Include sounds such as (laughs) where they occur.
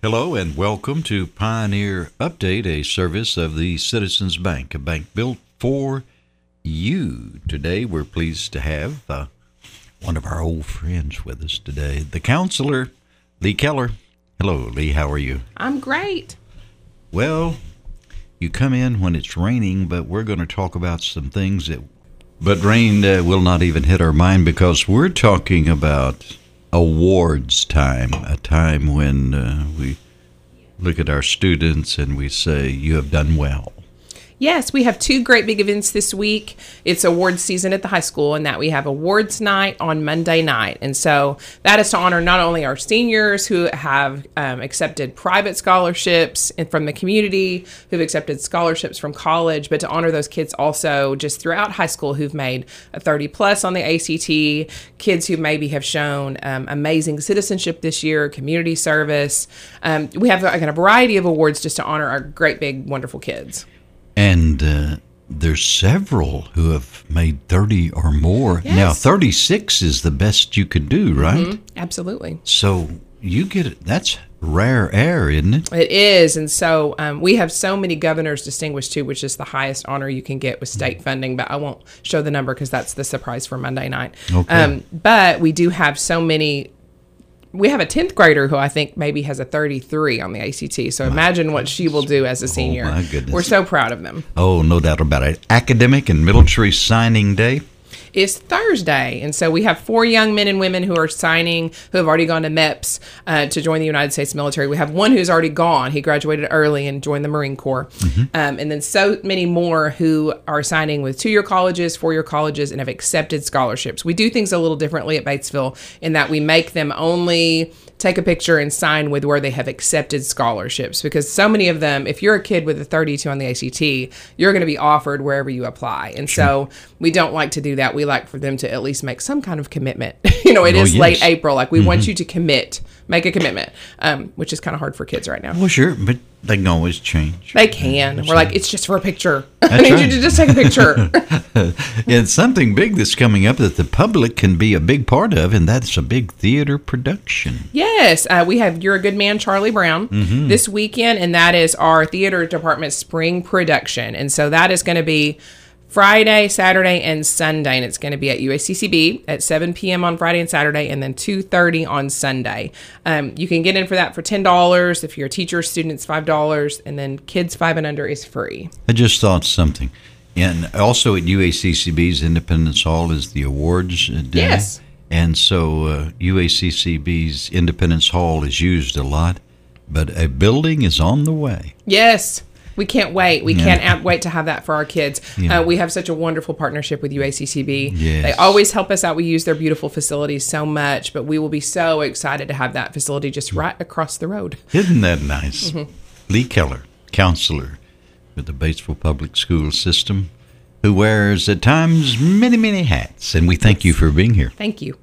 Hello and welcome to Pioneer Update, a service of the Citizens Bank, a bank built for you. Today we're pleased to have uh, one of our old friends with us today, the counselor, Leigh Keller. Hello, Leigh, how are you? I'm great. Well, you come in when it's raining, but we're going to talk about some things that. But rain uh, will not even hit our mind because we're talking about awards time, a time when uh, we look at our students and we say, You have done well. Yes, we have two great big events this week. It's awards season at the high school, and that we have awards night on Monday night. And so that is to honor not only our seniors who have um, accepted private scholarships and from the community, who've accepted scholarships from college, but to honor those kids also just throughout high school who've made a 30 plus on the ACT, kids who maybe have shown um, amazing citizenship this year, community service. Um, we have a, a variety of awards just to honor our great, big, wonderful kids. And uh, there's several who have made 30 or more. Now, 36 is the best you could do, right? Absolutely. So you get it. That's rare air, isn't it? It is. And so um, we have so many governors distinguished too, which is the highest honor you can get with state funding. But I won't show the number because that's the surprise for Monday night. Okay. Um, but we do have so many. We have a 10th grader who I think maybe has a 33 on the ACT. So imagine what she will do as a senior. Oh, my goodness. We're so proud of them. Oh, no doubt about it. Academic and military signing day. Is Thursday. And so we have four young men and women who are signing, who have already gone to MEPS uh, to join the United States military. We have one who's already gone. He graduated early and joined the Marine Corps. Um, and then so many more who are signing with two year colleges, four year colleges, and have accepted scholarships. We do things a little differently at Batesville in that we make them only take a picture and sign with where they have accepted scholarships because so many of them if you're a kid with a 32 on the ACT you're going to be offered wherever you apply and so we don't like to do that we like for them to at least make some kind of commitment (laughs) you know it Oh, is yes. late April like we want you to commit make a commitment um, which is kind of hard for kids right now Well, sure, but they can always change. they can we're like it's just for a picture (laughs) I need right. you to just take a picture (laughs) It's something big that's coming up that the public can be a big part of, and that's a big theater production. Yes, uh, we have You're a Good Man, Charlie Brown, this weekend, and that is our theater department spring production. And so that is going to be Friday, Saturday, and Sunday, and it's going to be at UACCB at 7 p.m. on Friday and Saturday, and then 2:30 on Sunday. Um, you can get in for that for ten dollars. If you're a teacher, students five dollars, and then kids five and under is free. I just thought something. And also at UACCB's Independence Hall is the awards day. Yes. And so uh, UACCB's Independence Hall is used a lot, but a building is on the way. Yes. We can't wait. We Yeah. can't out- wait to have that for our kids. Yeah. Uh, we have such a wonderful partnership with UACCB. Yes. They always help us out. We use their beautiful facilities so much, but we will be so excited to have that facility just right across the road. (laughs) Isn't that nice? Leigh Keller, counselor with the Batesville Public School System, who wears at times many, many hats. And we thank you for being here. Thank you.